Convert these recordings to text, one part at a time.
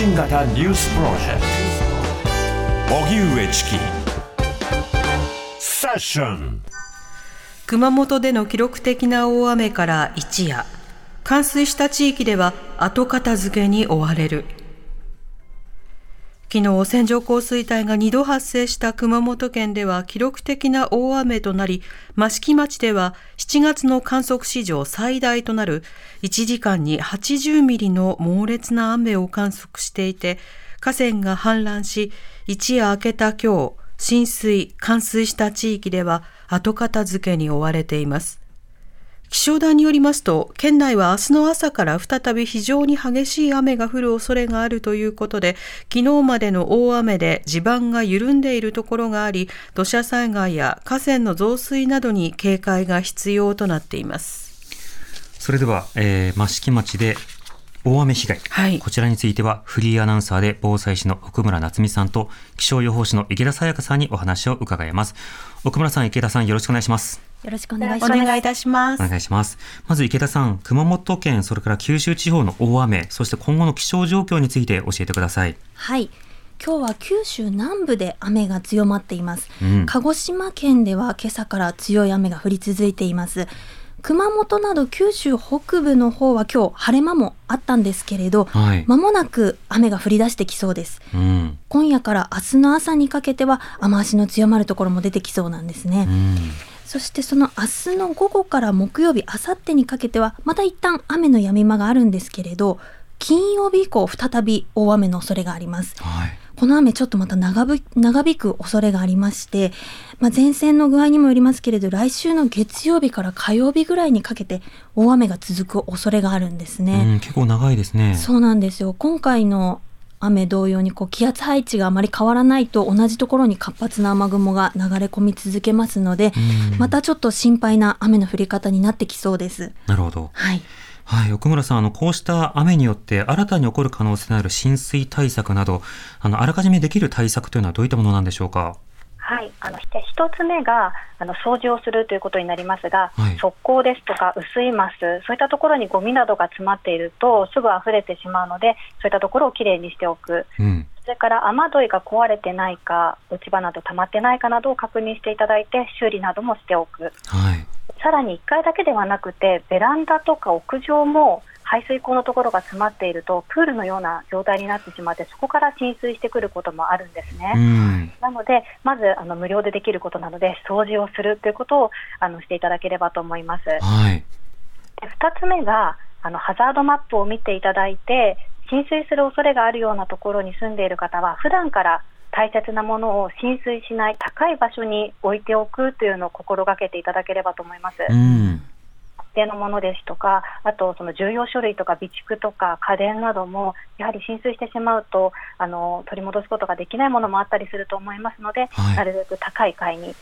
新型ニュースプロジェクト。荻上チキ。セッション。熊本での記録的な大雨から一夜。冠水した地域では後片付けに追われる。昨日線状降水帯が2度発生した熊本県では記録的な大雨となり益城町では7月の観測史上最大となる1時間に80ミリの猛烈な雨を観測していて河川が氾濫し一夜明けた今日浸水冠水した地域では後片付けに追われています。気象台によりますと、県内は明日の朝から再び非常に激しい雨が降る恐れがあるということで、昨日までの大雨で地盤が緩んでいるところがあり、土砂災害や河川の増水などに警戒が必要となっています。それでは、えー、益城町で大雨被害、はい、こちらについてはフリーアナウンサーで防災士の奥村夏美さんと気象予報士の池田沙耶香さんにお話を伺います。奥村さん、池田さん、よろしくお願いします。よろしくお願いします。お願いいたします。お願いします。まず池田さん、熊本県、それから九州地方の大雨、そして今後の気象状況について教えてください。はい。今日は九州南部で雨が強まっています、うん、鹿児島県では今朝から強い雨が降り続いています熊本など九州北部の方は今日晴れ間もあったんですけれど、はい、間もなく雨が降り出してきそうです、うん、今夜から明日の朝にかけては雨足の強まるところも出てきそうなんですね、うんそしてその明日の午後から木曜日、あさってにかけては、また一旦雨の止み間があるんですけれど、金曜日以降、再び大雨の恐れがあります。はい。この雨ちょっとまた長長引く恐れがありまして、まあ、前線の具合にもよりますけれど来週の月曜日から火曜日ぐらいにかけて大雨が続く恐れがあるんですね、結構長いですね。そうなんですよ。今回の雨同様にこう気圧配置があまり変わらないと同じところに活発な雨雲が流れ込み続けますので、またちょっと心配な雨の降り方になってきそうです。なるほど。はい。はい、奥村さん、あの、こうした雨によって新たに起こる可能性のある浸水対策など、あの、あらかじめできる対策というのはどういったものなんでしょうか。はい、あの一つ目があの掃除をするということになりますが、はい、側溝ですとか薄いマス、そういったところにゴミなどが詰まっているとすぐ溢れてしまうので、そういったところをきれいにしておく、うん、それから雨どいが壊れてないか、落ち葉など溜まってないかなどを確認していただいて、修理などもしておく。はい。さらに1階だけではなくて、ベランダとか屋上も排水溝のところが詰まっているとプールのような状態になってしまってそこから浸水してくることもあるんですね。なのでまずあの無料でできることなので掃除をするということをあのしていただければと思います。はい、で2つ目があのハザードマップを見ていただいて浸水する恐れがあるようなところに住んでいる方は普段から大切なものを浸水しない高い場所に置いておくというのを心がけていただければと思います。うん定のものですとか、あとその重要書類とか備蓄とか家電なども、やはり浸水してしまうとあの取り戻すことができないものもあったりすると思いますので、はい、なるべく高い階に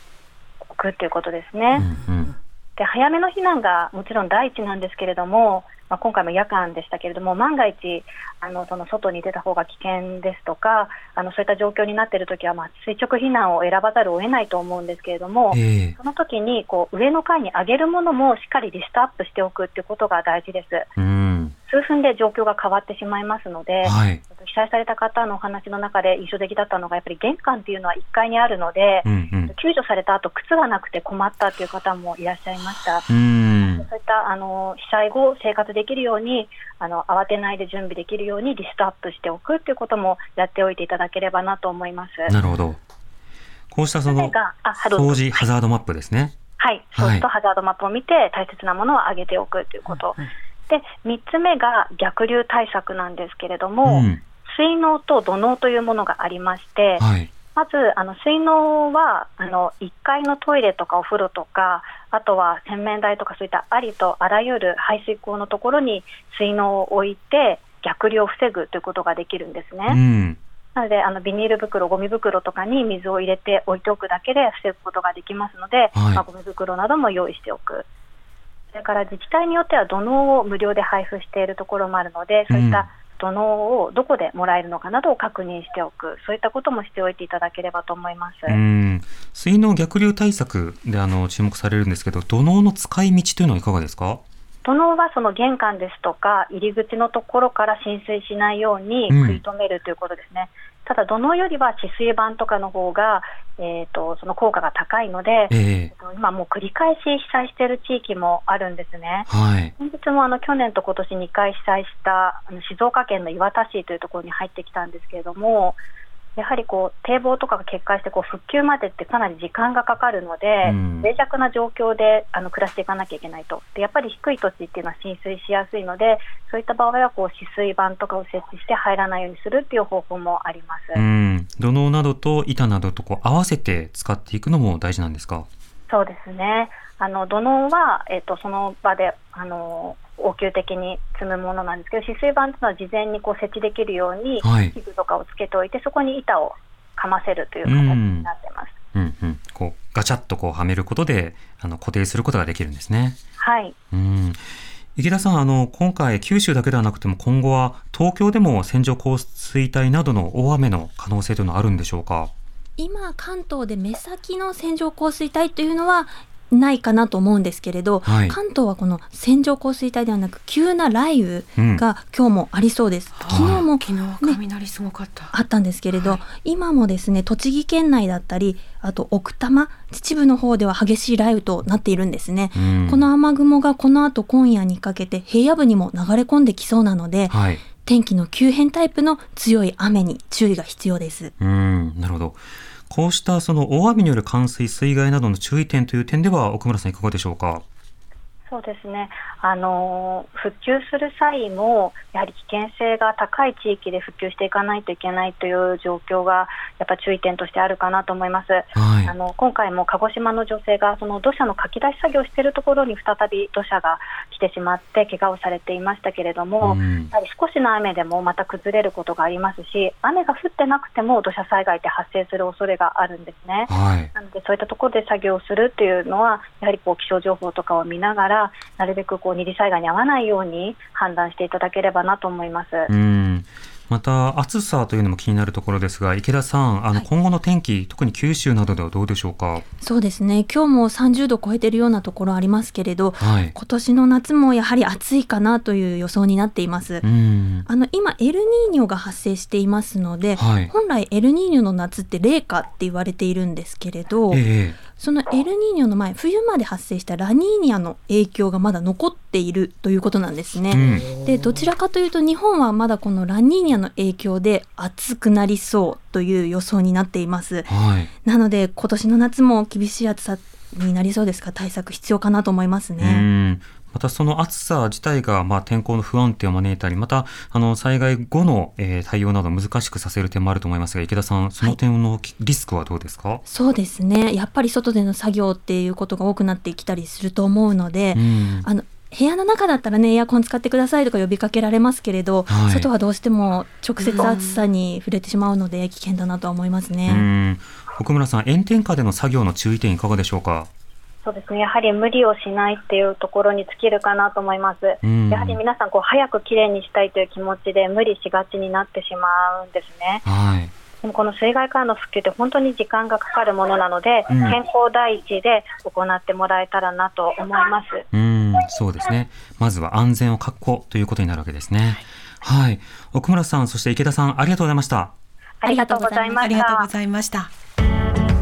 置くということですね。うんうん、で早めの避難がもちろん第一なんですけれども、まあ、今回も夜間でしたけれども、万が一、あのその外に出た方が危険ですとか、あのそういった状況になっているときは、まあ、垂直避難を選ばざるを得ないと思うんですけれども、えー、その時にこう上の階に上げるものもしっかりリストアップしておくということが大事です。うん。数分で状況が変わってしまいますので、はい、被災された方のお話の中で印象的だったのが、やっぱり玄関っていうのは1階にあるので、うんうん、救助された後靴がなくて困ったという方もいらっしゃいました。うんそういったあの被災後、生活できるようにあの、慌てないで準備できるようにリストアップしておくということもやっておいていただければなと思います。なるほど。こうしたその掃除ハザードマップですね。はい、そうするとハザードマップを見て大切なものを上げておくということ。はいで3つ目が逆流対策なんですけれども、うん、水嚢と土嚢というものがありまして、はい、まずあの水嚢はあの1階のトイレとかお風呂とか、あとは洗面台とかそういったありとあらゆる排水溝のところに水嚢を置いて、逆流を防ぐということができるんですね。うんなのであのビニール袋、ゴミ袋とかに水を入れて置いておくだけで防ぐことができますので、はい、まあ、ゴミ袋なども用意しておく。それから自治体によっては土のを無料で配布しているところもあるので、そういった土のをどこでもらえるのかなどを確認しておく、そういったこともしておいていただければと思います。水の逆流対策であの注目されるんですけど、土のの使い道というのはいかがですか？土はその玄関ですとか入り口のところから浸水しないように食い止めるということですね。うん、ただ土のうよりは止水板とかの方が、えーと、その効果が高いので、えー、今もう繰り返し被災している地域もあるんですね。はい、先日もあの去年と今年2回被災したあの静岡県の磐田市というところに入ってきたんですけれども、やはりこう堤防とかが決壊してこう復旧までってかなり時間がかかるので、うん、脆弱な状況であの暮らしていかなきゃいけないと。で、やっぱり低い土地っていうのは浸水しやすいので、そういった場合はこう止水板とかを設置して入らないようにするっていう方法もあります、うん、土のうなどと板などとこう合わせて使っていくのも大事なんですか？そうですね。あの土のうは、えーと、その場であの応急的に積むものなんですけど止水板というのは事前にこう設置できるように器具とかをつけておいて、はい、そこに板をかませるという形になってます。うんうん、こうガチャッとこうはめることであの固定することができるんですね。はい。うん池田さん、あの、今回、九州だけではなくても、今後は東京でも線状降水帯などの大雨の可能性というのはあるんでしょうか？今、関東で目先の線状降水帯というのは、ないかなと思うんですけれど、はい、関東はこの線状降水帯ではなく急な雷雨が今日もありそうです。うん、昨日も、ね、昨日雷すごかったあったんですけれど、はい、今もですね栃木県内だったりあと奥多摩秩父の方では激しい雷雨となっているんですね。うん、この雨雲がこの後今夜にかけて平野部にも流れ込んできそうなので、はい、天気の急変タイプの強い雨に注意が必要です。うんなるほど。こうしたその大雨による冠水、水害などの注意点という点では、奥村さん、いかがでしょうか？そうですねあの復旧する際もやはり危険性が高い地域で復旧していかないといけないという状況がやっぱ注意点としてあるかなと思います、はい、あの今回も鹿児島の女性がその土砂のかき出し作業をしているところに再び土砂が来てしまって怪我をされていましたけれども、うん、やはり少しの雨でもまた崩れることがありますし雨が降ってなくても土砂災害って発生する恐れがあるんですね、はい、なのでそういったところで作業をするというのはやはりこう気象情報とかを見ながらなるべくこう二次災害に遭わないように判断していただければなと思います。うん。また暑さというのも気になるところですが池田さんあの今後の天気、はい、特に九州などではどうでしょうか？そうですね。今日も30度超えているようなところありますけれど、はい、今年の夏もやはり暑いかなという予想になっています。あの今エルニーニョが発生していますので、はい、本来エルニーニョの夏って冷夏って言われているんですけれど、えーそのエルニーニョの前冬まで発生したラニーニャの影響がまだ残っているということなんですね。うん、でどちらかというと日本はまだこのラニーニャの影響で暑くなりそうという予想になっています。はい、なので今年の夏も厳しい暑さになりそうですか？対策必要かなと思いますね。またその暑さ自体がまあ天候の不安定を招いたり、またあの災害後の、えー、対応など難しくさせる点もあると思いますが、池田さん、その点のリスクはどうですか、はい、そうですね、やっぱり外での作業っていうことが多くなってきたりすると思うので、うん、あの部屋の中だったらねエアコン使ってくださいとか呼びかけられますけれど、はい、外はどうしても直接暑さに触れてしまうので危険だなとは思いますね。奥村さん炎天下での作業の注意点いかがでしょうか？そうですねやはり無理をしないっていうところに尽きるかなと思います、うん、やはり皆さんこう早くきれいにしたいという気持ちで無理しがちになってしまうんですね。はいでもこの水害からの復旧って本当に時間がかかるものなので、うん、健康第一で行ってもらえたらなと思います。うんそうですね。まずは安全を確保ということになるわけですね。はい、はい、奥村さん、そして池田さん、ありがとうございました。ありがとうございました。ありがとうございました。